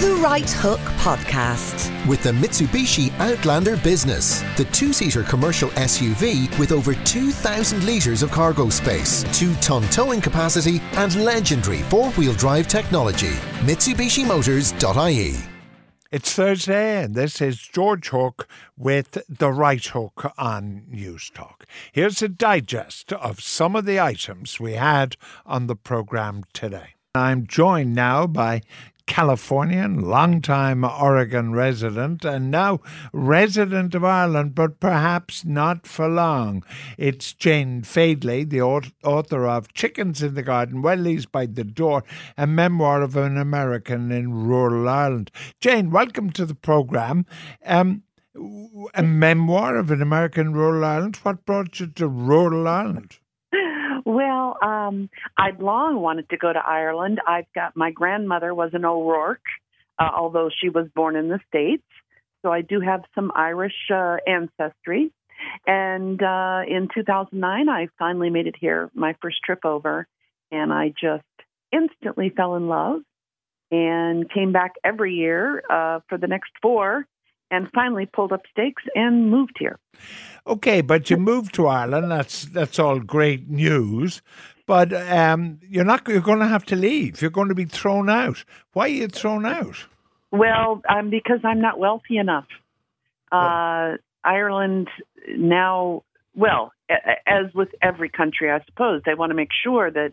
The Right Hook Podcast. with the Mitsubishi Outlander Business, the two seater commercial SUV with over 2,000 litres of cargo space, 2 ton towing capacity, and legendary four wheel drive technology. MitsubishiMotors.ie. It's Thursday, and this is George Hook with The Right Hook on Newstalk. Here's a digest of some of the items we had on the programme today. I'm joined now by Californian, longtime Oregon resident, and now resident of Ireland, but perhaps not for long. It's Jane Fadely, the author of Chickens in the Garden, Wellies by the Door, a memoir of an American in rural Ireland. Jane, welcome to the programme. Um, a memoir of an American in rural Ireland. What brought you to rural Ireland? Well, um, I'd long wanted to go to Ireland. I've got my grandmother was an O'Rourke, uh, although she was born in the States. So I do have some Irish uh, ancestry. And uh, in 2009, I finally made it here, my first trip over, and I just instantly fell in love and came back every year uh, for the next four and finally pulled up stakes and moved here. Okay, but you moved to Ireland. That's that's all great news. But um, you're not. You're going to have to leave. You're going to be thrown out. Why are you thrown out? Well, um, because I'm not wealthy enough. Uh, Ireland now, well, as with every country, I suppose, they want to make sure that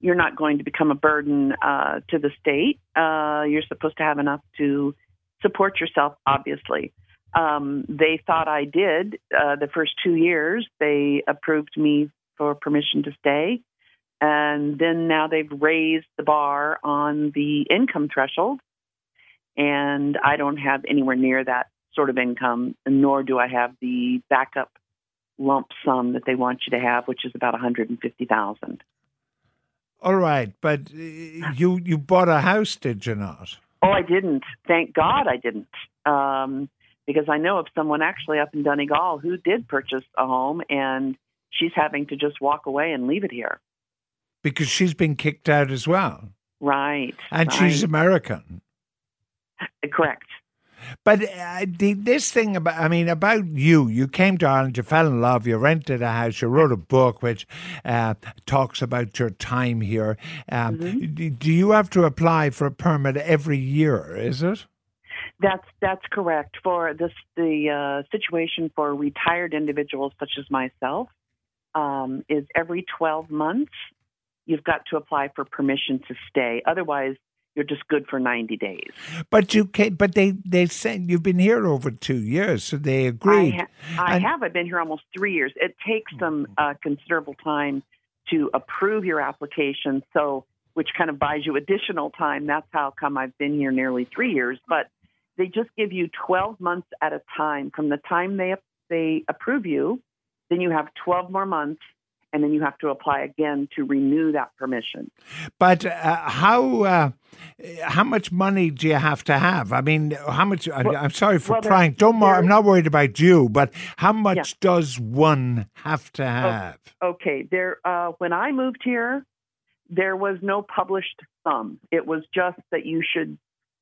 you're not going to become a burden uh, to the state. Uh, you're supposed to have enough to support yourself, obviously. Um, they thought I did uh, the first two years. They approved me for permission to stay. And then now they've raised the bar on the income threshold and I don't have anywhere near that sort of income, nor do I have the backup lump sum that they want you to have, which is about one hundred and fifty thousand. All right, but uh, you you bought a house, did you not? Oh, I didn't. Thank God I didn't, um, because I know of someone actually up in Donegal who did purchase a home, and she's having to just walk away and leave it here. Because she's been kicked out as well, Right. and she's. American. correct. But uh, the, this thing about, I mean, about you, you came to Ireland, you fell in love, you rented a house, you wrote a book which uh, talks about your time here. Um, d- Do you have to apply for a permit every year, is it? That's that's correct. For this, the uh, situation for retired individuals such as myself um, is every 12 months you've got to apply for permission to stay. Otherwise, you're just good for 90 days. But you can but they, they said you've been here over two years, so they agreed. I, ha- I And- have. I've been here almost three years. It takes them uh, considerable time to approve your application, so which kind of buys you additional time. That's how come I've been here nearly three years. But they just give you 12 months at a time from the time they they approve you. Then you have 12 more months, and then you have to apply again to renew that permission. But uh, how uh, how much money do you have to have? I mean, how much? I, Well- I'm sorry for well, prying. Don't worry, I'm not worried about you. But how much does one have to have? okay there uh, when i moved here there was no published sum it was just that you should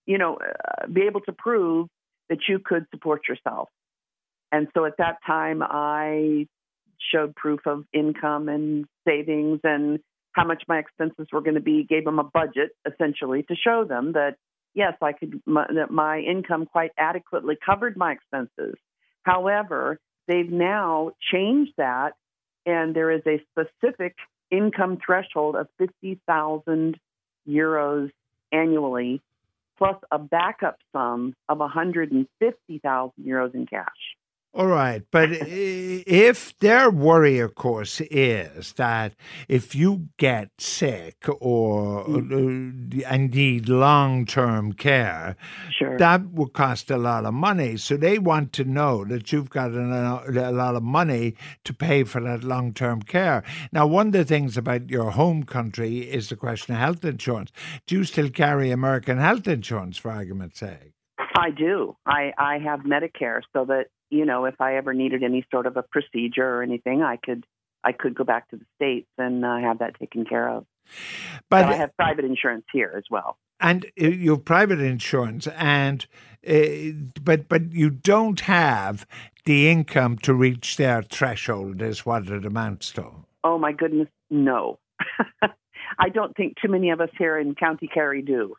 you know uh, be able to prove that you could support yourself and so at that time i showed proof of income and savings and how much my expenses were going to be gave them a budget essentially to show them that yes i could my, that my income quite adequately covered my expenses however they've now changed that and there is a specific income threshold of 50,000 euros annually, plus a backup sum of 150,000 euros in cash. All right, but if their worry, of course, is that if you get sick or uh, and need long-term care, Sure. that will cost a lot of money. So they want to know that you've got a, a lot of money to pay for that long-term care. Now, one of the things about your home country is the question of health insurance. Do you still carry American health insurance, for argument's sake? I do. I, I have Medicare so that, you know, if I ever needed any sort of a procedure or anything, I could I could go back to the States and uh, have that taken care of. But I have private insurance here as well. And uh, you have private insurance, and uh, but but you don't have the income to reach their threshold, is what it amounts to. Oh my goodness, no. I don't think too many of us here in County Kerry do.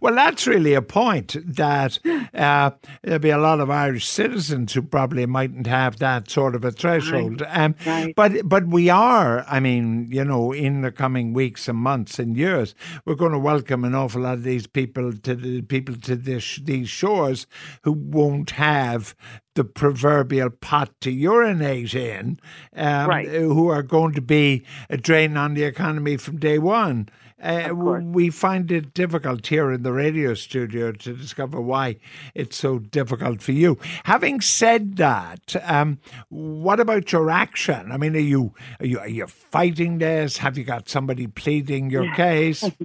Well, that's really a point that uh, there'll be a lot of Irish citizens who probably mightn't have that sort of a threshold. Right. Um, Right. But but we are. I mean, you know, in the coming weeks and months and years, we're going to welcome an awful lot of these people to the people to this these shores who won't have the proverbial pot to urinate in, um, Right. who are going to be a drain on the economy from day one. Uh, we find it difficult here in the radio studio to discover why it's so difficult for you. Having said that, um, what about your action? I mean, are you are you are you fighting this? Have you got somebody pleading your case?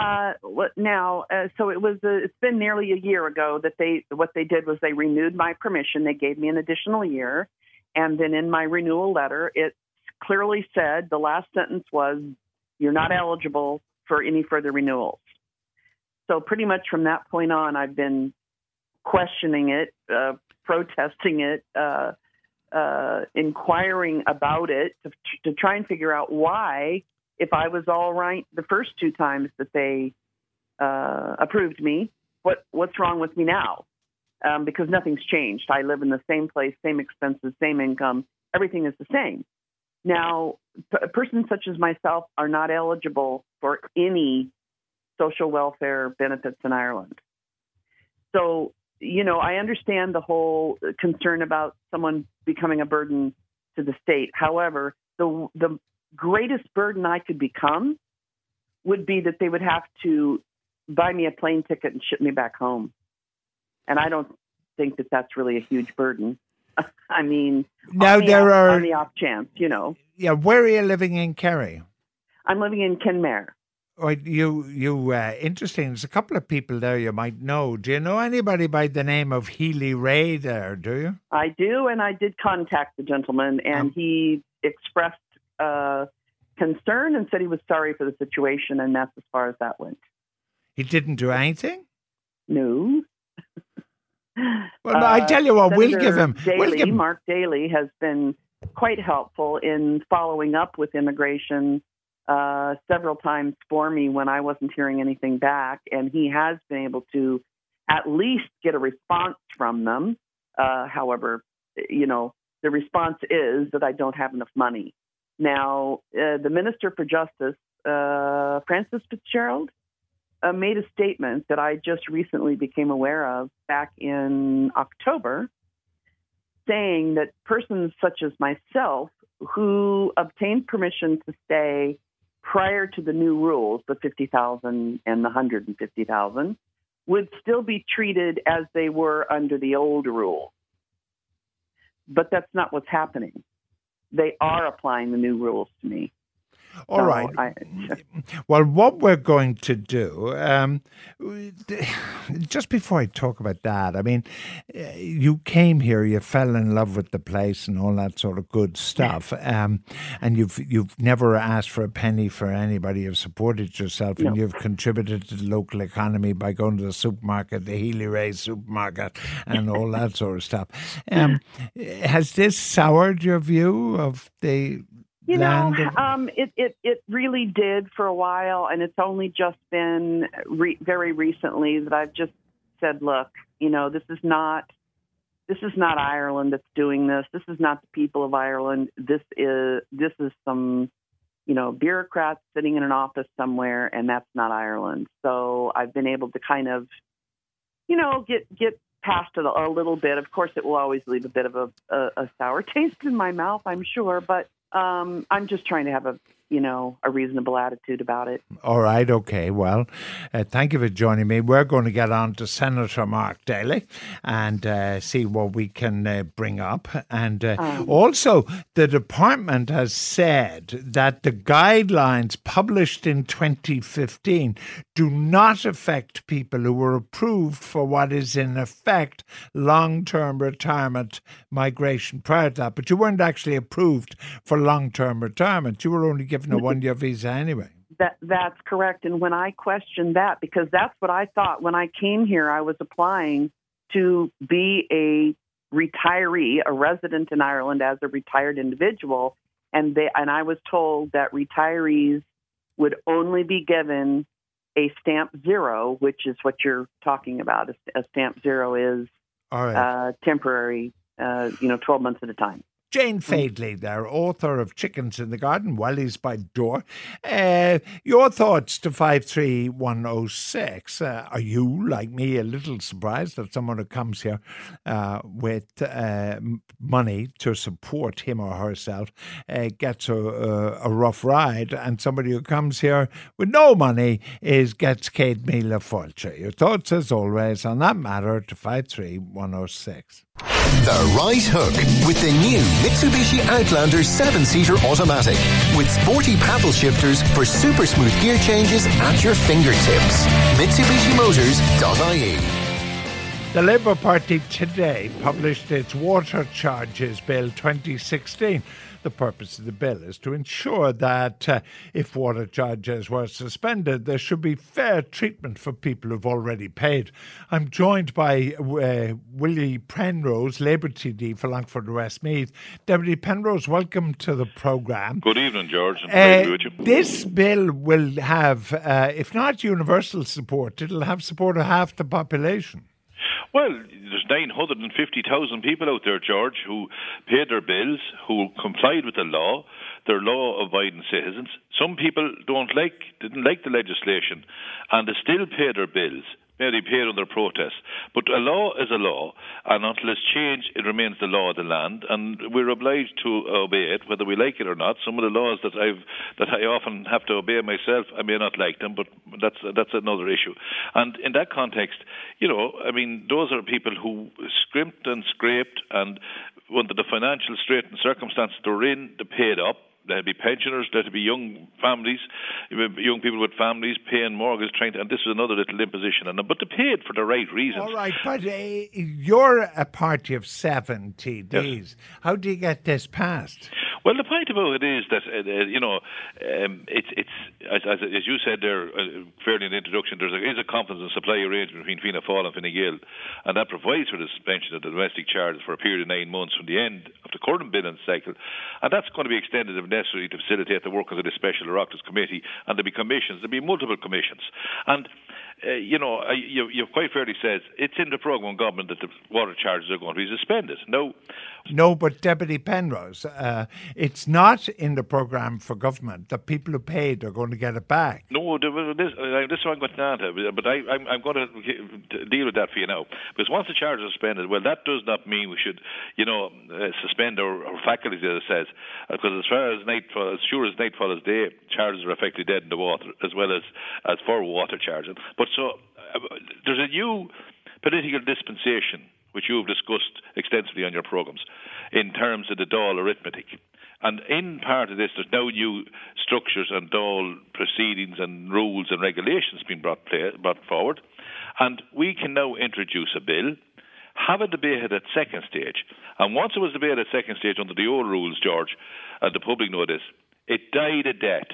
Uh, now, uh, so it was. Uh, it's been nearly a year ago that they. What they did was they renewed my permission. They gave me an additional year, and then in my renewal letter, it clearly said the last sentence was, "You're not eligible for any further renewals." So pretty much from that point on, I've been questioning it, uh, protesting it, uh, uh, inquiring about it to, to try and figure out why if I was all right the first two times that they uh, approved me, what what's wrong with me now? Um, because nothing's changed. I live in the same place, same expenses, same income. Everything is the same. Now, p- a person such as myself are not eligible for any social welfare benefits in Ireland. So, you know, I understand the whole concern about someone becoming a burden to the state. However, the the greatest burden I could become would be that they would have to buy me a plane ticket and ship me back home. And I don't think that that's really a huge burden. I mean, Now the there off, are on the off chance, you know, yeah. Where are you living in Kerry? I'm living in Kenmare. Or you you uh, interesting. There's a couple of people there you might know. Do you know anybody by the name of Healy-Rae there? Do you? I do, and I did contact the gentleman, and Um, he expressed uh, concern and said he was sorry for the situation, and that's as far as that went. He didn't do anything. No. Well, I Uh, tell you what, we'll give him. Daly, we'll give him Mark Daly has been quite helpful in following up with immigration uh, several times for me when I wasn't hearing anything back, and he has been able to at least get a response from them. Uh, however, you know, the response is that I don't have enough money. Now, uh, the Minister for Justice, uh, Frances Fitzgerald, uh, made a statement that I just recently became aware of back in October, saying that persons such as myself who obtained permission to stay prior to the new rules, the 50,000 and the 150,000, would still be treated as they were under the old rules. But that's not what's happening. They are applying the new rules to me. All right. I, Well, what we're going to do, um, just before I talk about that, I mean, uh, you came here, you fell in love with the place and all that sort of good stuff, um, and you've you've never asked for a penny for anybody. You've supported yourself, and you've contributed to the local economy by going to the supermarket, the Healy-Rae supermarket, and all that sort of stuff. Um, has this soured your view of the You know, um, it, it it really did for a while, and it's only just been re- very recently that I've just said, look, you know, this is not this is not Ireland that's doing this. This is not the people of Ireland. This is this is some you know bureaucrats sitting in an office somewhere, and that's not Ireland. So I've been able to kind of, you know, get get past it a, little bit. Of course, it will always leave a bit of a, a, a sour taste in my mouth, I'm sure, but um, I'm just trying to have a you know a reasonable attitude about it. All right, okay. Well, uh, thank you for joining me. We're going to get on to Senator Mark Daly and uh, see what we can uh, bring up. And uh, Um. also, the department has said that the guidelines published in 2015 do not affect people who were approved for what is, in effect, long term retirement migration prior to that. But you weren't actually approved for long term retirement. You were only given a one year visa anyway. That that's correct. And when I questioned that, because that's what I thought when I came here, I was applying to be a retiree, a resident in Ireland as a retired individual, and they and I was told that retirees would only be given a stamp zero, which is what you're talking about. A, a stamp zero is uh, temporary, uh, you know, 12 months at a time. Jane Fadely, there, author of Chickens in the Garden, Wellies by Door. Uh, your thoughts to 53106. Uh, are you, like me, a little surprised that someone who comes here uh, with uh, money to support him or herself uh, gets a, a, rough ride, and somebody who comes here with no money is gets céad míle fáilte? Your thoughts, as always, on that matter to 53106. The Right Hook with the new Mitsubishi Outlander 7 seater automatic with sporty paddle shifters for super smooth gear changes at your fingertips. MitsubishiMotors.ie the Labour Party today published its Water Charges Bill 2016. The purpose of the bill is to ensure that uh, if water charges were suspended, there should be fair treatment for people who've already paid. I'm joined by uh, Willie Penrose, Labour TD for Longford Westmeath. Deputy Penrose, welcome to the programme. Good evening, George. Uh, this bill will have, uh, if not universal support, it'll have support of half the population. Well, there's 950,000 people out there, George, who paid their bills, who complied with the law. They're law-abiding citizens. Some people don't like, didn't like the legislation, and they still pay their bills merely paid under protest. But a law is a law, and until it's changed, it remains the law of the land, and we're obliged to obey it, whether we like it or not. Some of the laws that I've that I often have to obey myself, I may not like them, but that's that's another issue. And in that context, you know, I mean, those are people who scrimped and scraped, and under the financial straitened circumstances they're in, they paid up there'll be pensioners, there'd be young families, young people with families paying mortgages, trying to, and this is another little imposition on them, but they paid for the right reasons. All right, but uh, you're a party of seven TDs. Yes. How do you get this passed? Well, the point about it is that uh, uh, you know um, it's it's as, as, as you said there uh, fairly in the introduction. There is a confidence and supply arrangement between Fianna Fáil and Fine Gael, and that provides for the suspension of the domestic charges for a period of nine months from the end of the current billing cycle, and that's going to be extended if necessary to facilitate the work of the Special Oireachtas Committee, and there'll be commissions. There'll be multiple commissions, and uh, you know, uh, you, you quite fairly says it's in the programme government that the water charges are going to be suspended. No, no, but Deputy Penrose, uh, it's not in the programme for government that people who paid are going to get it back. No, this, uh, this is what I'm going to answer, but I, I'm, I'm going to deal with that for you now. Because once the charges are suspended, well, that does not mean we should, you know, uh, suspend our, our faculties, as it says. Because as far as nightfall, as sure as nightfall is day, charges are effectively dead in the water, as well as, as for water charges. But so uh, there's a new political dispensation which you have discussed extensively on your programs in terms of the Dáil arithmetic. And in part of this, there's now new structures and Dáil proceedings and rules and regulations being brought, play, brought forward. And we can now introduce a bill, have a debate at second stage. And once it was debated at second stage under the old rules, George, and the public know this, it died a death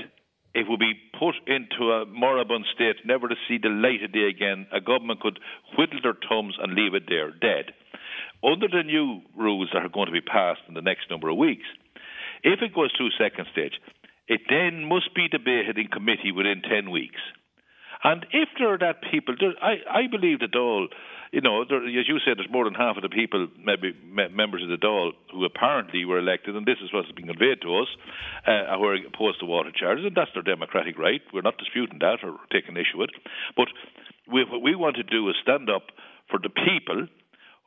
it would be put into a moribund state, never to see the light of day again. A government could whittle their thumbs and leave it there, dead. Under the new rules that are going to be passed in the next number of weeks, if it goes through second stage, it then must be debated in committee within 10 weeks. And if there are that people, I, I believe that all you know, there, as you said, there's more than half of the people, maybe me- members of the Dáil, who apparently were elected, and this is what's been conveyed to us, uh, who are opposed to water charges, and that's their democratic right. We're not disputing that or taking issue with it. But we, what we want to do is stand up for the people,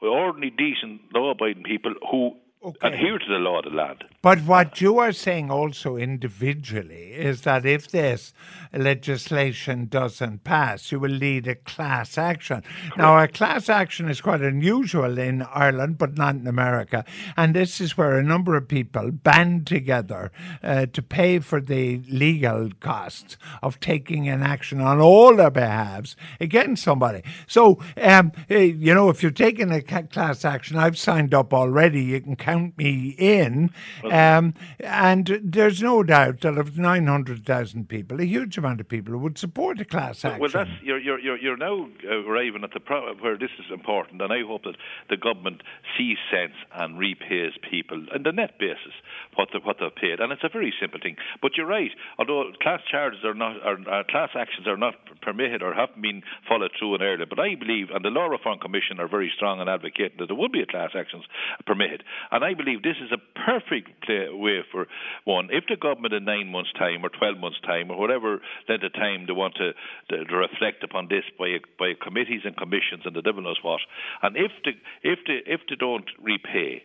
ordinary, decent, law-abiding people who okay. adhere to the law of the land. But what you are saying also individually is that if this legislation doesn't pass, you will lead a class action. Correct. Now, a class action is quite unusual in Ireland, but not in America. And this is where a number of people band together uh, to pay for the legal costs of taking an action on all their behalves against somebody. So, um, eh, you know, if you're taking a class action, I've signed up already. You can count me in. Um, and there's no doubt that of 900,000 people, a huge amount of people would support a class action. Well, that's you're you're you're, you're now arriving at the pro- where this is important, and I hope that the government sees sense and repays people on the net basis what the, what they've paid, and it's a very simple thing. But you're right. Although class charges are not, are, uh, class actions are not permitted or haven't been followed through in earlier, but I believe, and the Law Reform Commission are very strong in advocating that there would be a class actions permitted, and I believe this is a perfect way for one. If the government in nine months' time or twelve months' time or whatever length of time they want to, to, to reflect upon this by by committees and commissions and the devil knows what, and if the if if they don't repay.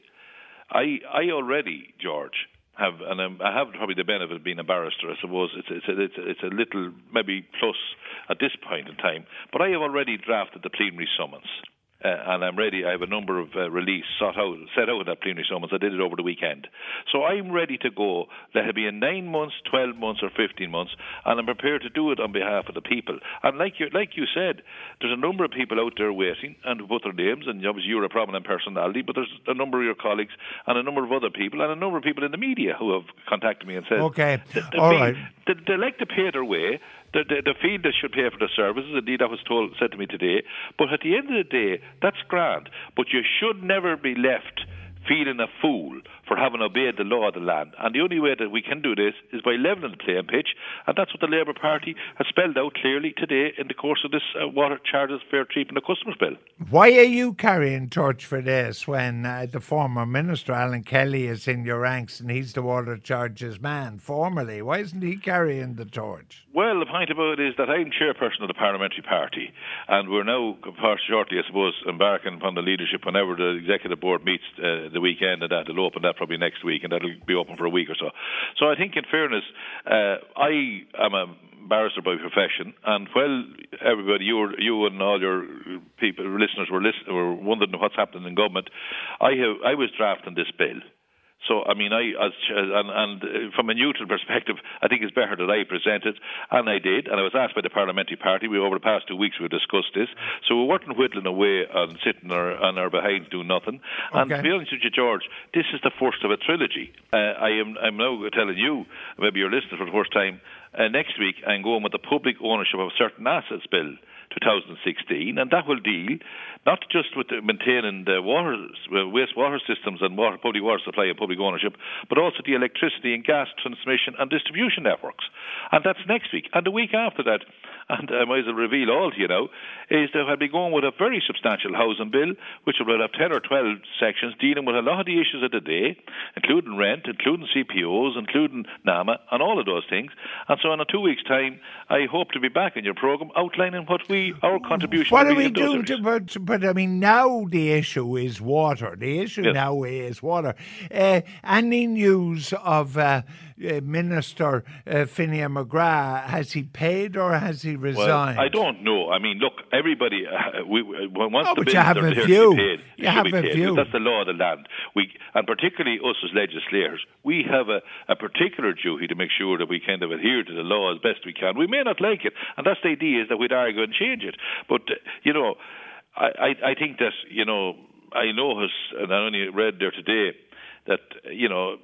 I I already, George, have and I'm, um, I have probably the benefit of being a barrister. I suppose it's it's a, it's a, it's a little maybe plus at this point in time, but I have already drafted the plenary summons uh, and I'm ready. I have a number of uh, release set out, set out in that plenary summons. I did it over the weekend. So I'm ready to go. Let it be in nine months, 12 months, or 15 months, and I'm prepared to do it on behalf of the people. And like you, like you said, there's a number of people out there waiting and to put their names, and obviously you're a prominent personality, but there's a number of your colleagues and a number of other people and a number of people in the media who have contacted me and said, okay, all right. They, they like to pay their way the, the, the field that should pay for the services. Indeed, that was told said to me today. But at the end of the day, that's grand. But you should never be left feeling a fool for having obeyed the law of the land. And the only way that we can do this is by levelling the playing pitch, and that's what the Labour Party has spelled out clearly today in the course of this uh, water charges fair treatment of customers bill. Why are you carrying torch for this when uh, the former minister Alan Kelly is in your ranks and he's the water charges man formerly? Why isn't he carrying the torch? Well, the point about it is that I'm chairperson of the parliamentary party, and we're now shortly, I suppose, embarking upon the leadership whenever the executive board meets uh, the weekend, and that'll open that probably next week, and that'll be open for a week or so. So I think, in fairness, uh, I am a barrister by profession, and while everybody, you, you and all your people, listeners were, listen, were wondering what's happening in government, I have I was drafting this bill so, I mean, I as, and, and uh, from a neutral perspective, I think it's better that I present it, and I did. And I was asked by the parliamentary party. We over the past two weeks we've discussed this, so we weren't whittling away and sitting our, on our behinds doing nothing. Okay. And to be honest with you, George, this is the first of a trilogy. Uh, I am I'm now telling you, maybe you're listening for the first time. Uh, next week, I'm going with the public ownership of certain assets bill. 2016, and that will deal not just with maintaining the water, uh, wastewater systems and water, public water supply and public ownership, but also the electricity and gas transmission and distribution networks. And that's next week. And the week after that, and I might as well reveal all to you now, is that I'll be going with a very substantial housing bill, which will have 10 or 12 sections dealing with a lot of the issues of the day, including rent, including CPOs, including NAMA, and all of those things. And so in a two weeks' time, I hope to be back in your programme outlining what we, our contribution What do we do? To, but, but I mean, now the issue is water. The issue yes. now is water. Uh, any news of uh, Minister uh, Finian McGrath, has he paid or has he resigned? Well, I don't know. I mean, look, everybody, uh, we, once oh, the bills you have are a view. paid, you have a paid. view. That's the law of the land. We, and particularly us as legislators, we have a, a particular duty to make sure that we kind of adhere to the law as best we can. We may not like it, and that's the idea is that we'd argue and change it. But, uh, you know, I, I, I think that, you know, I know, has, and I only read there today, that, you know,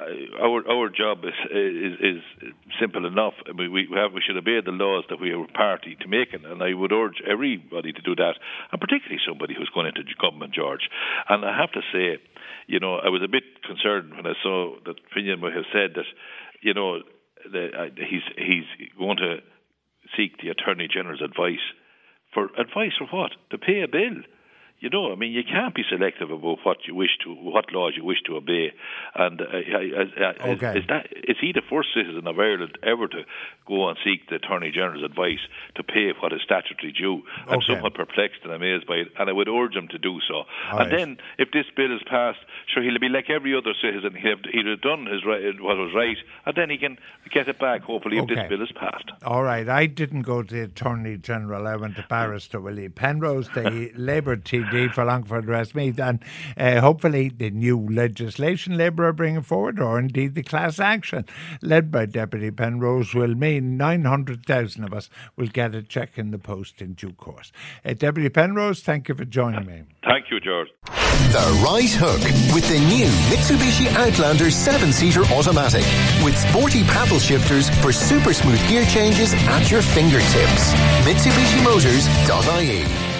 our our job is is, is simple enough. I mean, we have we should obey the laws that we are party to making, and I would urge everybody to do that, and particularly somebody who's going into government, George. And I have to say, you know, I was a bit concerned when I saw that Finian might have said that, you know, the, uh, he's he's going to seek the Attorney General's advice for advice for what? To pay a bill. You know, I mean, you can't be selective about what you wish to, what laws you wish to obey. And uh, uh, okay. is, is, that is he the first citizen of Ireland ever to go and seek the Attorney General's advice to pay what is statutory due? I'm okay. somewhat perplexed and amazed by it, and I would urge him to do so. All and right. then, if this bill is passed, sure he'll be like every other citizen. He'll have, he'll have done his right, what was right, and then he can get it back. Hopefully, okay. if this bill is passed. All right, I didn't go to the Attorney General. I went to barrister Willie Penrose, the Labour team indeed for Longford Westmeath. And uh, hopefully the new legislation Labour are bringing forward, or indeed the class action led by Deputy Penrose, will mean 900,000 of us will get a check in the post in due course. Uh, Deputy Penrose, thank you for joining me. Thank you, George. The Right Hook with the new Mitsubishi Outlander 7 seater automatic with sporty paddle shifters for super smooth gear changes at your fingertips. MitsubishiMotors.ie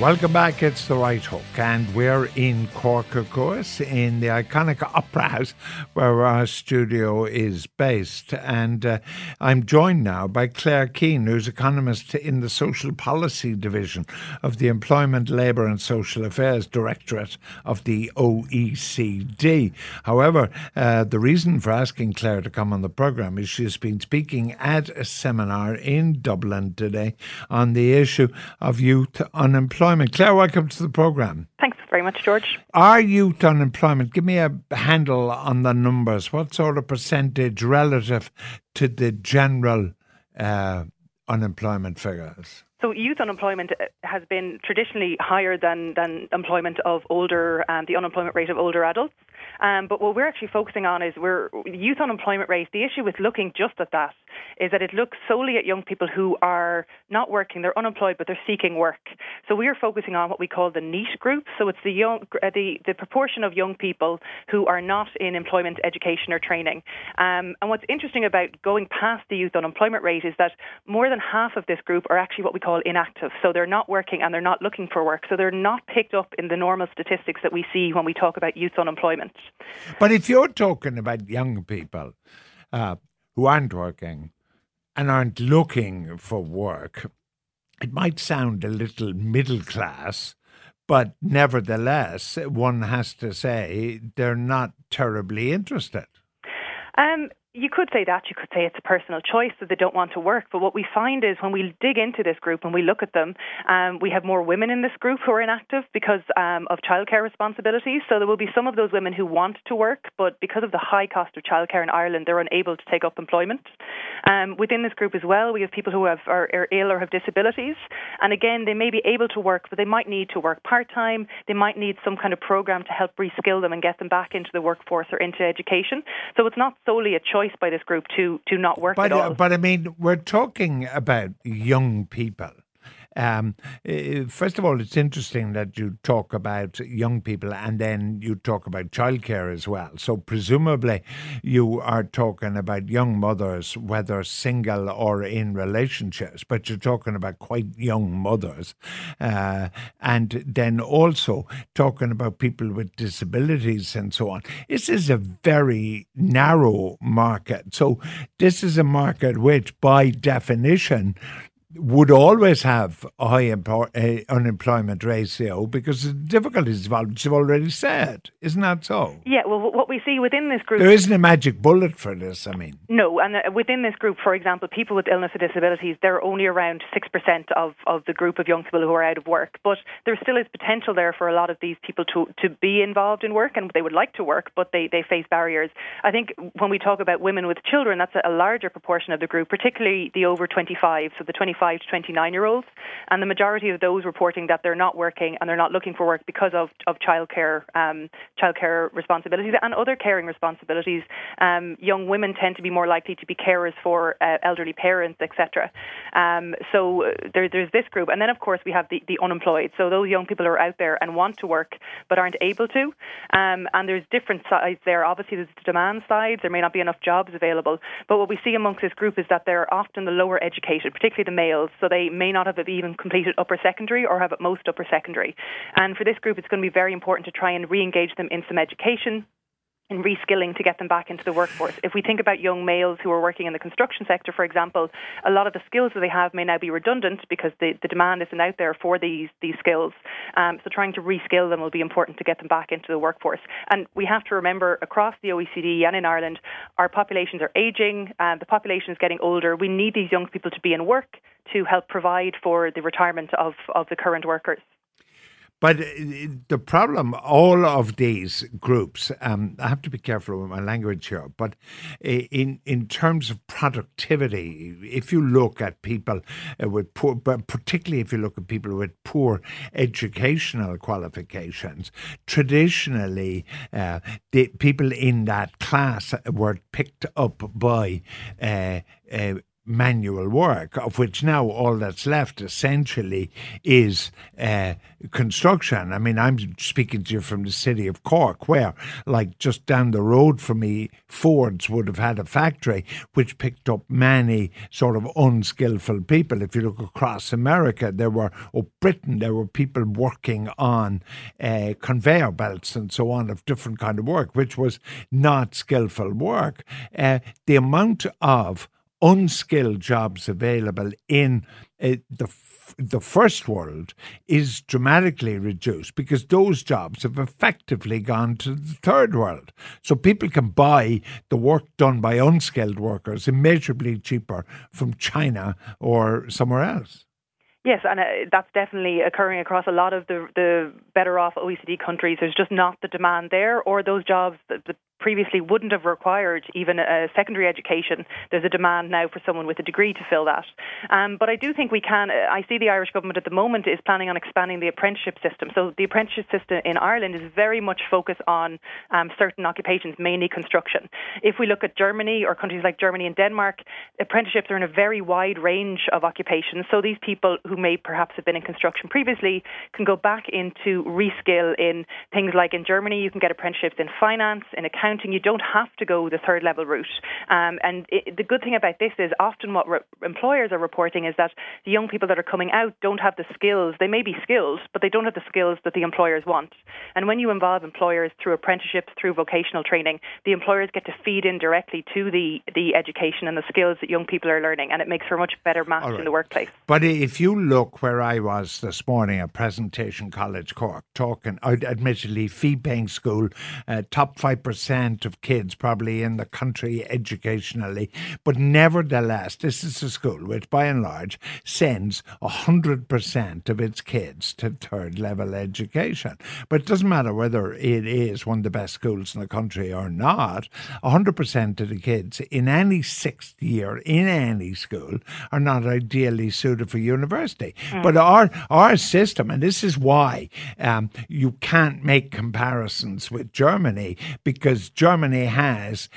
Welcome back. It's the right hook, and we're in Cork, of course, in the iconic Opera House where our studio is based. And uh, I'm joined now by Claire Keane, who's economist in the Social Policy Division of the Employment, Labour and Social Affairs Directorate of the OECD. However, uh, the reason for asking Claire to come on the programme is she's been speaking at a seminar in Dublin today on the issue of youth unemployment unemployment. Claire, welcome to the programme. Thanks very much, George. Our youth unemployment, give me a handle on the numbers. What sort of percentage relative to the general uh, unemployment figures? So youth unemployment uh, has been traditionally higher than, than employment of older, um, the unemployment rate of older adults. Um, but what we're actually focusing on is we're youth unemployment rate. The issue with looking just at that is that it looks solely at young people who are not working, they're unemployed, but they're seeking work. So we are focusing on what we call the NEET group. So it's the young, uh, the the proportion of young people who are not in employment, education, or training. Um, and what's interesting about going past the youth unemployment rate is that more than half of this group are actually what we call inactive. So they're not working and they're not looking for work. So they're not picked up in the normal statistics that we see when we talk about youth unemployment. But if you're talking about young people uh, who aren't working, and aren't looking for work, it might sound a little middle class, but nevertheless, one has to say they're not terribly interested. Um, you could say that. You could say it's a personal choice that they don't want to work. But what we find is when we dig into this group and we look at them, um, we have more women in this group who are inactive because um, of childcare responsibilities. So there will be some of those women who want to work, but because of the high cost of childcare in Ireland, they're unable to take up employment. Um, within this group as well, we have people who have, are, are ill or have disabilities. And again, they may be able to work, but they might need to work part time. They might need some kind of program to help reskill them and get them back into the workforce or into education. So it's not solely a choice choice by this group to to not work but, at uh, all. But I mean, we're talking about young people. Um, eh, first of all, it's interesting that you talk about young people and then you talk about childcare as well. So, presumably, you are talking about young mothers, whether single or in relationships, but you're talking about quite young mothers. Uh, and then also talking about people with disabilities and so on. This is a very narrow market. So, this is a market which, by definition, would always have a high unemployment ratio because the difficulties involved, you've already said. Isn't that so? Yeah, well, what we see within this group. There isn't a magic bullet for this, I mean. No, and uh, within this group, for example, people with illness or disabilities, they're only around 6% of, of the group of young people who are out of work. But there still is potential there for a lot of these people to, to be involved in work and they would like to work, but they, they face barriers. I think when we talk about women with children, that's a larger proportion of the group, particularly the over 25, so the 25 25 to 29 year olds, and the majority of those reporting that they're not working and they're not looking for work because of, of childcare um, childcare responsibilities and other caring responsibilities. Um, young women tend to be more likely to be carers for uh, elderly parents, etc. Um, so uh, there, there's this group, and then of course we have the, the unemployed. So those young people are out there and want to work but aren't able to. Um, and there's different sides there. Obviously, there's the demand side. There may not be enough jobs available. But what we see amongst this group is that they're often the lower educated, particularly the male so they may not have even completed upper secondary or have at most upper secondary. And for this group, it's going to be very important to try and re engage them in some education in reskilling to get them back into the workforce. If we think about young males who are working in the construction sector, for example, a lot of the skills that they have may now be redundant because the, the demand isn't out there for these these skills. Um, so trying to reskill them will be important to get them back into the workforce. And we have to remember across the OECD and in Ireland, our populations are aging, and the population is getting older. We need these young people to be in work to help provide for the retirement of, of the current workers. But uh, the problem, all of these groups, um, I have to be careful with my language here, but uh, in in terms of productivity, if you look at people uh, with poor, but particularly if you look at people with poor educational qualifications, traditionally uh, the people in that class were picked up by uh, uh, manual work, of which now all that's left essentially is uh, construction. I mean, I'm speaking to you from the city of Cork, where, like, just down the road from me, Ford's would have had a factory which picked up many sort of unskillful people. If you look across America, there were, or Britain, there were people working on uh, conveyor belts and so on of different kind of work, which was not skillful work. Uh, the amount of unskilled jobs available in uh, the the first world is dramatically reduced because those jobs have effectively gone to the third world. So people can buy the work done by unskilled workers immeasurably cheaper from China or somewhere else. Yes, and uh, that's definitely occurring across a lot of the the better off OECD countries. There's just not the demand there, or those jobs, the, the previously wouldn't have required even a secondary education. There's a demand now for someone with a degree to fill that. Um, but I do think we can. Uh, I see the Irish government at the moment is planning on expanding the apprenticeship system. So the apprenticeship system in Ireland is very much focused on um, certain occupations, mainly construction. If we look at Germany or countries like Germany and Denmark, apprenticeships are in a very wide range of occupations. So these people who may perhaps have been in construction previously can go back into reskill in things like in Germany, you can get apprenticeships in finance, in accounting accounting, you don't have to go the third level route. Um, and it, the good thing about this is often what re- employers are reporting is that the young people that are coming out don't have the skills. They may be skilled, but they don't have the skills that the employers want. And when you involve employers through apprenticeships, through vocational training, the employers get to feed in directly to the, the education and the skills that young people are learning, and it makes for a much better match right. in the workplace. But if you look where I was this morning at Presentation College Cork, talking, admittedly, fee paying school, uh, top 5% percent of kids probably in the country educationally, but nevertheless, this is a school which, by and large, sends hundred percent of its kids to third level education. But it doesn't matter whether it is one of the best schools in the country or not. hundred percent of the kids in any sixth year in any school are not ideally suited for university. Mm. But our our system, and this is why um, you can't make comparisons with Germany because Germany has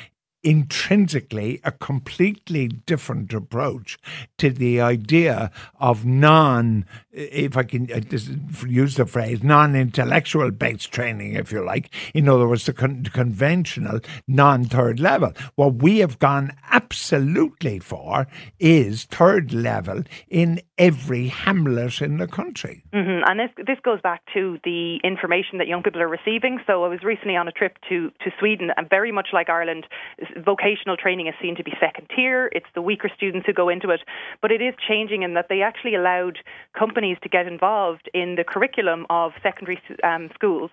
intrinsically a completely different approach to the idea of non, if I can uh, use the phrase, non intellectual based training, if you like. In other words, the con- conventional non third level. What we have gone absolutely for is third level in every hamlet in the country. Mm-hmm. And this, this goes back to the information that young people are receiving. So I was recently on a trip to, to Sweden, and very much like Ireland, vocational training is seen to be second tier. It's the weaker students who go into it. But it is changing in that they actually allowed companies to get involved in the curriculum of secondary um, schools.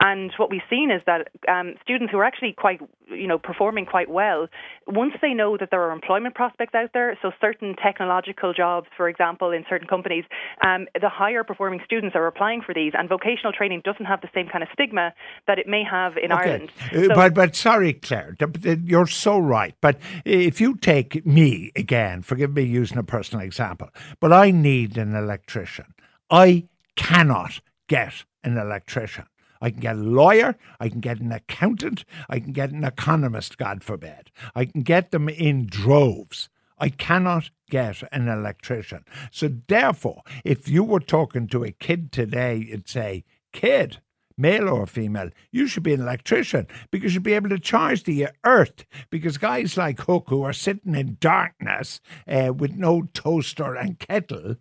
And what we've seen is that um, students who are actually quite, you know, performing quite well, once they know that there are employment prospects out there, so certain technological jobs, for example, in certain companies, um, the higher performing students are applying for these. And vocational training doesn't have the same kind of stigma that it may have in okay. Ireland. Uh, so, but, but sorry, Claire, you're so right. But if you take me again, forgive me using a personal example, but I need an electrician. I cannot get an electrician. I can get a lawyer, I can get an accountant, I can get an economist, God forbid. I can get them in droves. I cannot get an electrician. So, therefore, if you were talking to a kid today, you'd say, Kid, male or female, you should be an electrician because you'll be able to charge the earth. Because guys like Hook, who are sitting in darkness uh, with no toaster and kettle,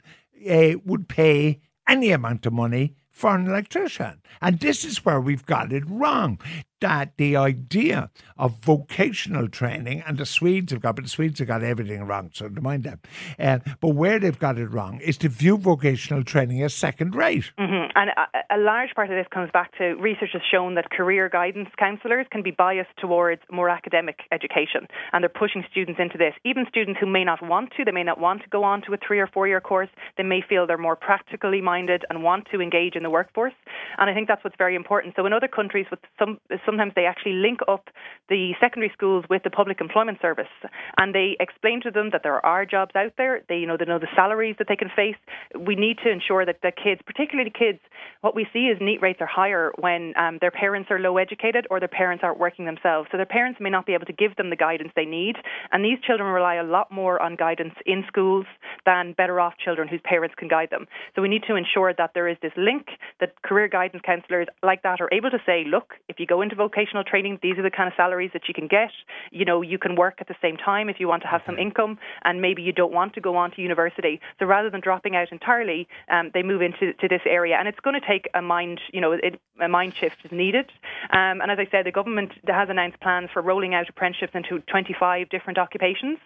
uh, would pay any amount of money for an electrician. And this is where we've got it wrong that the idea of vocational training, and the Swedes have got, but the Swedes have got everything wrong, so don't mind them. Uh, but where they've got it wrong is to view vocational training as second rate. Mm-hmm. And a, a, large part of this comes back to research has shown that career guidance counsellors can be biased towards more academic education, and they're pushing students into this. Even students who may not want to, they may not want to go on to a three or four year course, they may feel they're more practically minded and want to engage in the the workforce. And I think that's what's very important. So in other countries, with some sometimes they actually link up the secondary schools with the public employment service, and they explain to them that there are jobs out there. They you know they know the salaries that they can face. We need to ensure that the kids, particularly the kids, what we see is NEET rates are higher when um, their parents are low educated or their parents aren't working themselves. So their parents may not be able to give them the guidance they need, and these children rely a lot more on guidance in schools than better off children whose parents can guide them. So we need to ensure that there is this link that career guidance counsellors like that are able to say, look, if you go into vocational training, these are the kind of salaries that you can get. You know, you can work at the same time if you want to have some income, and maybe you don't want to go on to university. So rather than dropping out entirely, um, they move into to this area, and it's going to take a mind, you know, it, a mind shift is needed. Um, and as I said, the government has announced plans for rolling out apprenticeships into 25 different occupations.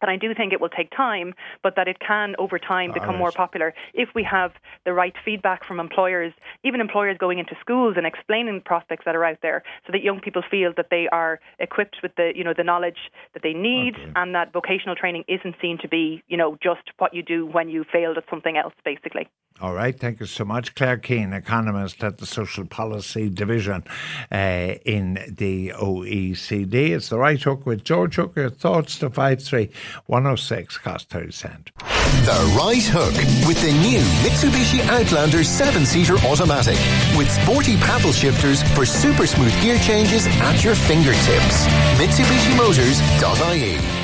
And I do think it will take time, but that it can over time become more popular if we have the right feedback from employers, even employers going into schools and explaining prospects that are out there, so that young people feel that they are equipped with the you know the knowledge that they need, okay. and that vocational training isn't seen to be you know just what you do when you failed at something else, basically. All right, thank you so much, Claire Keane, economist at the Social Policy Division uh, in the OECD. It's the right hook with George Hooker. Thoughts to five three. 106 Casto Sand. The right hook with the new Mitsubishi Outlander 7 seater automatic with sporty paddle shifters for super smooth gear changes at your fingertips. MitsubishiMotors.ie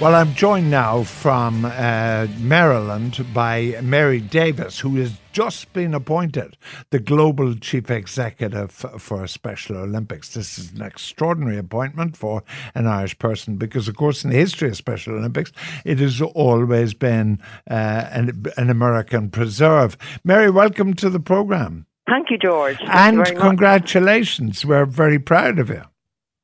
well, I'm joined now from uh, Maryland by Mary Davis, who has just been appointed the Global Chief Executive for Special Olympics. This is an extraordinary appointment for an Irish person because, of course, in the history of Special Olympics, it has always been uh, an, an American preserve. Mary, welcome to the programme. Thank you, George. Thank and you congratulations. We're very proud of you.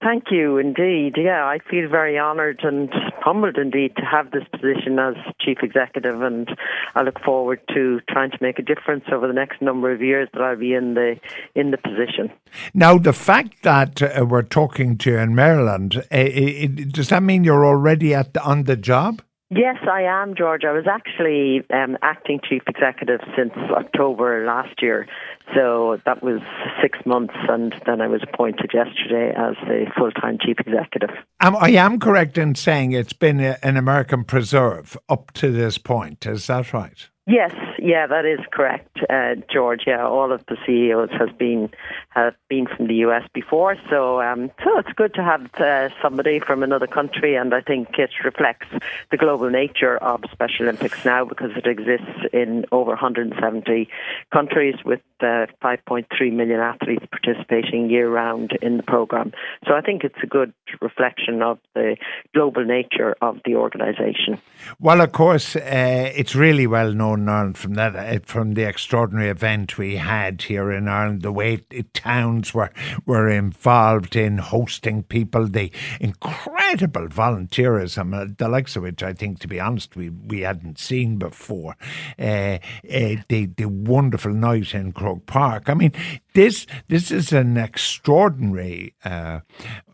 Thank you indeed. Yeah, I feel very honoured and humbled indeed to have this position as chief executive, and I look forward to trying to make a difference over the next number of years that I'll be in the in the position. Now, the fact that uh, we're talking to you in Maryland, uh, it, does that mean you're already at the, on the job? Yes, I am, George. I was actually um, acting chief executive since October last year. So that was six months, and then I was appointed yesterday as the full time chief executive. Um, I am correct in saying it's been a, an American preserve up to this point. Is that right? Yes, yeah, that is correct, uh, George. Yeah, all of the CEOs has been have been from the US before, so um, so it's good to have uh, somebody from another country, and I think it reflects the global nature of Special Olympics now because it exists in over 170 countries with uh, 5.3 million athletes participating year round in the program. So I think it's a good reflection of the global nature of the organisation. Well, of course, uh, it's really well known Ireland from that uh, from the extraordinary event we had here in Ireland. The way it, towns were were involved in hosting people, the incredible volunteerism, uh, the likes of which I think, to be honest, we we hadn't seen before. Uh, uh, the the wonderful night in Park. I mean, this this is an extraordinary uh,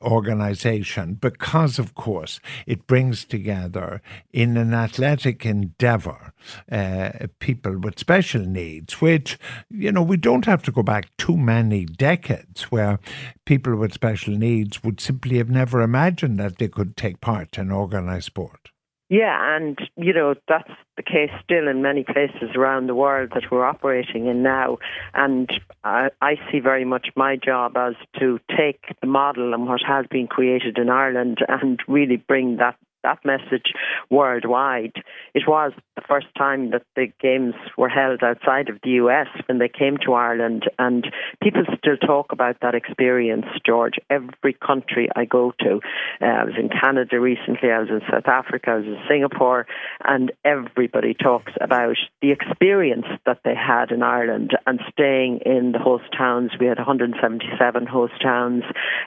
organization because, of course, it brings together in an athletic endeavor uh, people with special needs, which you know we don't have to go back too many decades where people with special needs would simply have never imagined that they could take part in organized sport. Yeah, and you know that's the case still in many places around the world that we're operating in now. And I, I see very much my job as to take the model and what has been created in Ireland and really bring that that message worldwide. It was first time that the games were held outside of the US when they came to Ireland, and people still talk about that experience, George. Every country I go to, uh, I was in Canada recently, I was in South Africa, I was in Singapore, and everybody talks about the experience that they had in Ireland and staying in the host towns. We had 177 host towns,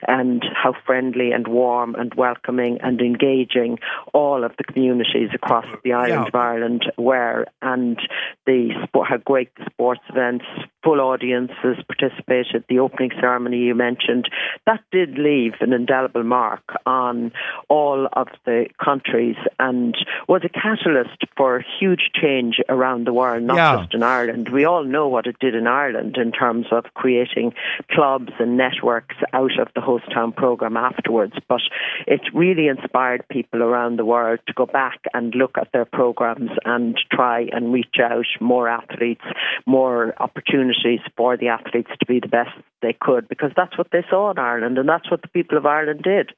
and how friendly and warm and welcoming and engaging all of the communities across the island yeah. of Ireland were, and the sport, how great the sports events full audiences participated. The opening ceremony you mentioned that did leave an indelible mark on all of the countries and was a catalyst for huge change around the world, not Yeah. just in Ireland. We all know what it did in Ireland in terms of creating clubs and networks out of the host town program afterwards. But it really inspired people around the world to go back and look at their programs and try and reach out more athletes, more opportunities for the athletes to be the best they could because that's what they saw in Ireland and that's what the people of Ireland did.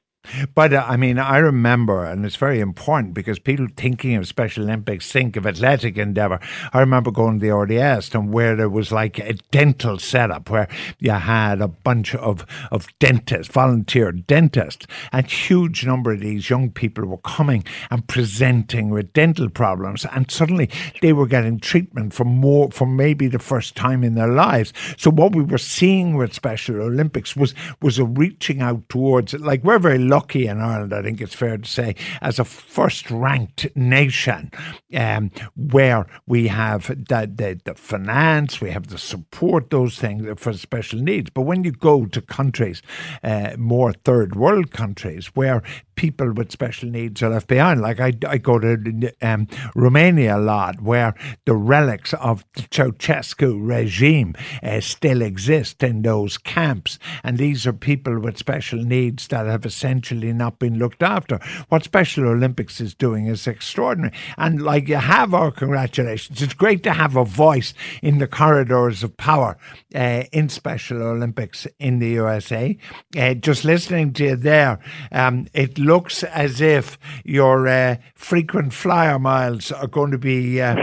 But uh, I mean, I remember, and it's very important because people thinking of Special Olympics think of athletic endeavour. I remember going to the RDS and where there was like a dental setup where you had a bunch of, of dentists, volunteer dentists, and huge number of these young people were coming and presenting with dental problems, and suddenly they were getting treatment for more, for maybe the first time in their lives. So what we were seeing with Special Olympics was was a reaching out towards. Like we're very lucky in Ireland, I think it's fair to say, as a first ranked nation, um, where we have the, the the finance, we have the support, those things for special needs. But when you go to countries, uh, more third world countries, where people with special needs are left behind. Like I, I go to um, Romania a lot, where the relics of the Ceausescu regime uh, still exist in those camps, and these are people with special needs that have essentially not been looked after. What Special Olympics is doing is extraordinary, and like you have our congratulations. It's great to have a voice in the corridors of power uh, in Special Olympics in the USA. Uh, just listening to you there, um, it looks as if your uh, frequent flyer miles are going to be uh,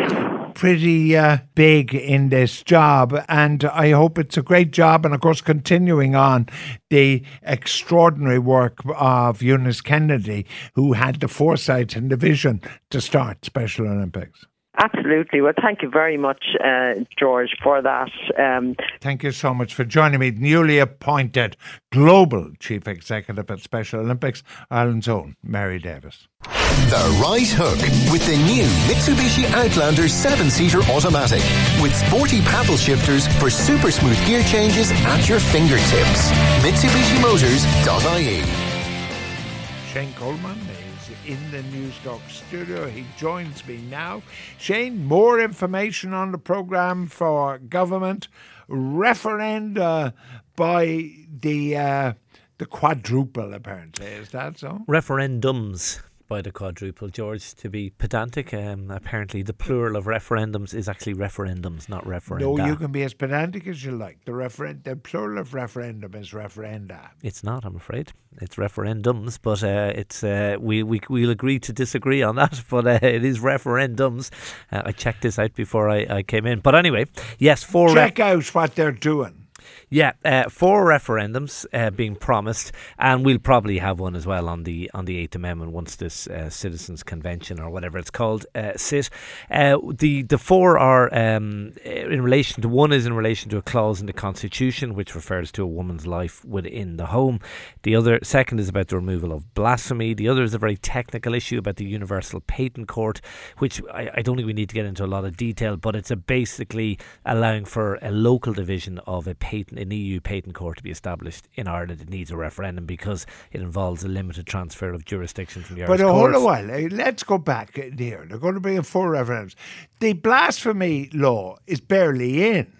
pretty uh, big in this job. And I hope it's a great job. And of course, continuing on the extraordinary work of Eunice Kennedy, who had the foresight and the vision to start Special Olympics. Absolutely. Well, thank you very much, uh, George, for that. Um, Thank you so much for joining me. Newly appointed Global Chief Executive at Special Olympics, Ireland's own Mary Davis. The Right Hook with the new Mitsubishi Outlander 7 seater automatic with sporty paddle shifters for super smooth gear changes at your fingertips. MitsubishiMotors.ie. Shane Coleman is in the Newstalk studio. He joins me now. Shane, more information on the programme for government referenda by the uh, the quadruple. Apparently, is that so? referendums by the quadruple, George, to be pedantic. Um, apparently, the plural of referendums is actually referendums, not referenda. No, you can be as pedantic as you like. The referen- the plural of referendum is referenda. It's not, I'm afraid. It's referendums, but uh, it's uh, we we we'll agree to disagree on that. But uh, it is referendums. Uh, I checked this out before I, I came in. But anyway, yes, ref- Check out what they're doing. Yeah, uh, four referendums uh, being promised, and we'll probably have one as well on the on the Eighth Amendment once this uh, Citizens Convention or whatever it's called uh, sit. Uh, the the four are um, in relation to one is in relation to a clause in the Constitution which refers to a woman's life within the home. The other second is about the removal of blasphemy. The other is a very technical issue about the Universal Patent Court, which I, I don't think we need to get into a lot of detail, but it's basically allowing for a local division of a patent, an EU patent court to be established in Ireland. It needs a referendum because it involves a limited transfer of jurisdiction from the But Irish uh, hold a while. Let's go back here. They're going to bring in four referendums. The blasphemy law is barely in.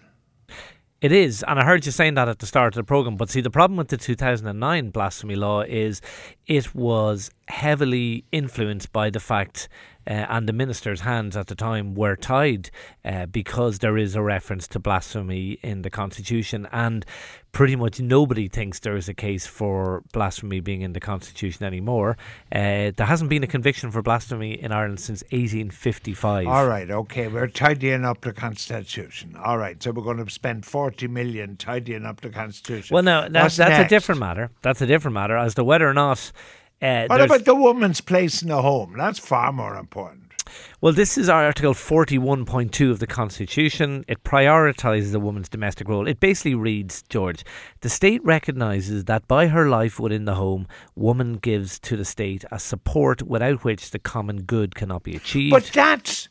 It is, and I heard you saying that at the start of the program. But see, the problem with the 2009 blasphemy law is it was heavily influenced by the fact, uh, and the minister's hands at the time were tied uh, because there is a reference to blasphemy in the constitution, and pretty much nobody thinks there is a case for blasphemy being in the constitution anymore. Uh, there hasn't been a conviction for blasphemy in Ireland since 1855. All right, okay, we're tidying up the Constitution. All right, so we're going to spend 40 million tidying up the Constitution. Well, no, that's, What's that's a different matter. That's a different matter as to whether or not. Uh, What about the woman's place in the home? That's far more important. Well, this is Article 41.2 of the Constitution. It prioritises a woman's domestic role. It basically reads, George, the state recognises that by her life within the home, woman gives to the state a support without which the common good cannot be achieved. But that's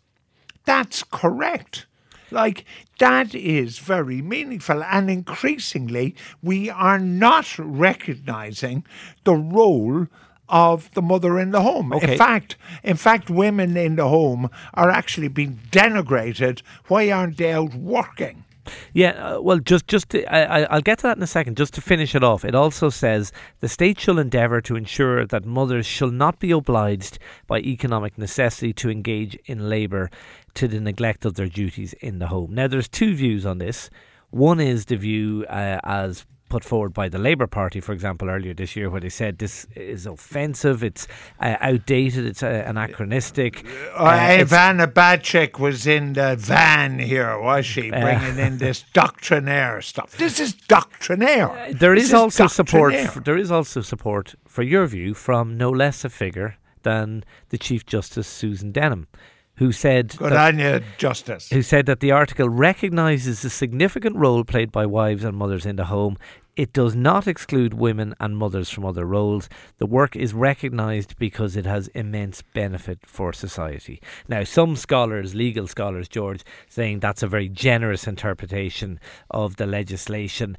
that's correct. Like, that is very meaningful. And increasingly, we are not recognizing the role of the mother in the home. Okay. In fact, in fact, women in the home are actually being denigrated. Why aren't they out working? Yeah, uh, well, just just to, I, I- I'll get to that in a second. Just to finish it off, it also says the state shall endeavour to ensure that mothers shall not be obliged by economic necessity to engage in labour to the neglect of their duties in the home. Now, there's two views on this. One is the view uh, as put forward by the Labour Party, for example, earlier this year, where they said this is offensive, it's uh, outdated, it's uh, anachronistic. Uh, uh, Ivana Bacik was in the van here, was she? Uh, Bringing in this doctrinaire stuff. This is doctrinaire. There This is also support. For, there is also support for your view from no less a figure than the Chief Justice Susan Denham, who said Good that, on you, Justice. who said that the article recognises the significant role played by wives and mothers in the home. It does not exclude women and mothers from other roles. The work is recognised because it has immense benefit for society. Now, some scholars, legal scholars, George, saying that's a very generous interpretation of the legislation.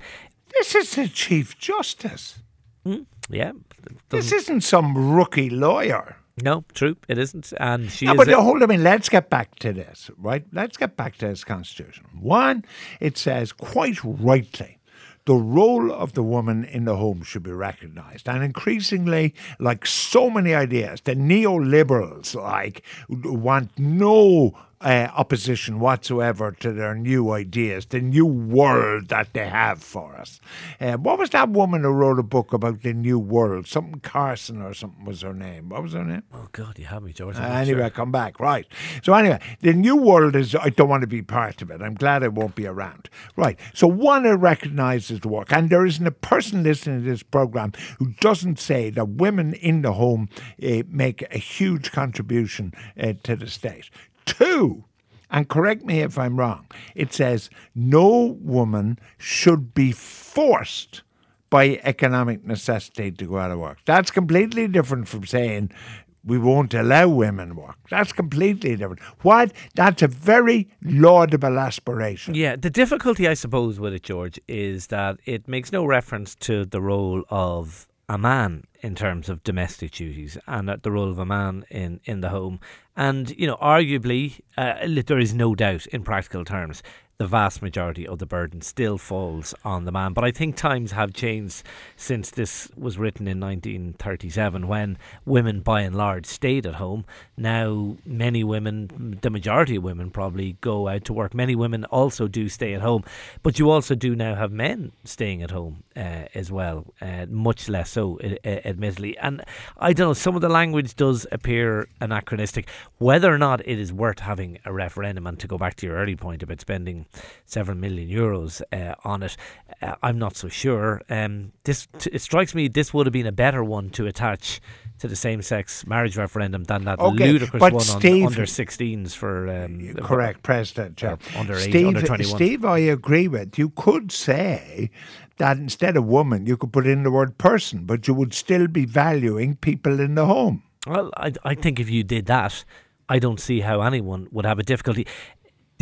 This is the Chief Justice. Hmm, yeah, This isn't some rookie lawyer. No, true, it isn't. And she No, is. but a- hold on a minute. Let's get back to this, right? Let's get back to this Constitution. One, it says quite rightly the role of the woman in the home should be recognised. And increasingly, like so many ideas, the neoliberals like want no uh, opposition whatsoever to their new ideas, the new world that they have for us. Uh, what was that woman who wrote a book about the new world? Something Carson or something was her name. What was her name? oh God, you have me, George. Uh, anyway, sure. come back. Right. So, anyway, the new world is, I don't want to be part of it. I'm glad I won't be around. Right. So, one, it recognises the work. And there isn't a person listening to this programme who doesn't say that women in the home uh, make a huge contribution uh, to the state. Two, and correct me if I'm wrong, it says no woman should be forced by economic necessity to go out of work. That's completely different from saying we won't allow women work. That's completely different. What? That's a very laudable aspiration. Yeah, the difficulty, I suppose, with it, George, is that it makes no reference to the role of a man in terms of domestic duties and the role of a man in, in the home. And, you know, arguably, uh, there is no doubt in practical terms the vast majority of the burden still falls on the man. But I think times have changed since this was written in 1937 when women by and large stayed at home. Now, many women, the majority of women probably go out to work. Many women also do stay at home. But you also do now have men staying at home uh, as well, uh, much less so, uh, uh, admittedly. And I don't know, some of the language does appear anachronistic. Whether or not it is worth having a referendum, and to go back to your early point about spending several million euros uh, on it, uh, I'm not so sure. Um, this t- it strikes me this would have been a better one to attach to the same-sex marriage referendum than that Okay, ludicrous one Steve- on under 16s for um, Correct, President. Yeah. Uh, under eight- under 21. Steve, I agree with. You could say that instead of woman, you could put in the word person, but you would still be valuing people in the home. Well, I, I think if you did that, I don't see how anyone would have a difficulty.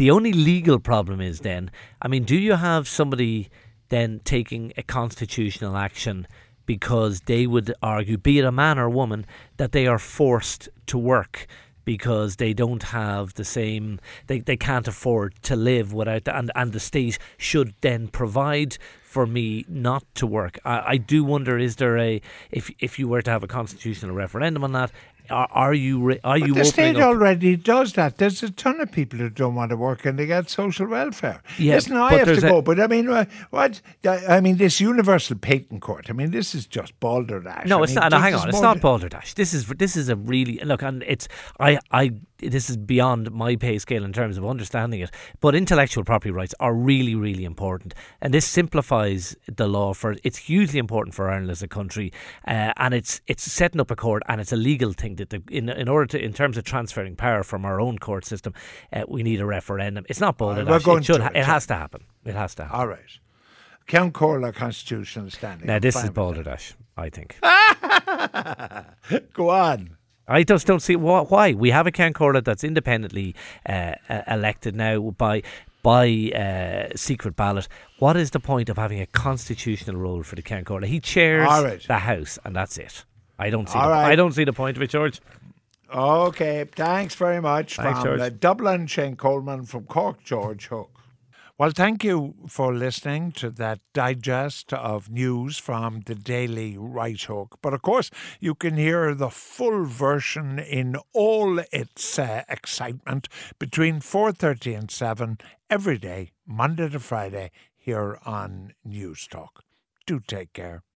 The only legal problem is then, I mean, do you have somebody then taking a constitutional action because they would argue, be it a man or woman, that they are forced to work? Because they don't have the same, they, they can't afford to live without, and, and the state should then provide for me not to work. I, I do wonder: is there a if if you were to have a constitutional referendum on that, are, are you re, are you But the state up? already does that. There's a ton of people who don't want to work and they get social welfare. Yeah, Listen, I have to a- go, but I mean, uh, what? I mean, this universal patent court. I mean, this is just balderdash. No, I it's mean, not. No, hang on. It's not balderdash. This is this is a really look, and it's I I this is beyond my pay scale in terms of understanding it. But intellectual property rights are really really important, and this simplifies the law for. It's hugely important for Ireland as a country, uh, and it's it's setting up a court, and it's a legal thing that the, in in order to in terms of transferring power from our own court system, uh, we need a referendum. It's not right, balderdash. we're going it should. to it, it has to happen. It has to happen. All right. Ceann Comhairle constitutional standing. now this is balderdash. I think. Go on. I just don't see why we have a Ceann Comhairle that's independently uh, elected now by by uh, secret ballot. What is the point of having a constitutional role for the Ceann Comhairle? He chairs right. the House, and that's it. I don't see. All The, right. I don't see the point of it, George. Okay, thanks very much Thanks, from George. uh, Dublin, Shane Coleman from Cork, George Hook. Well, thank you for listening to that digest of news from the Daily Right Hook. But of course, you can hear the full version in all its uh, excitement between 4:30 and 7 every day, Monday to Friday, here on Newstalk. Do take care.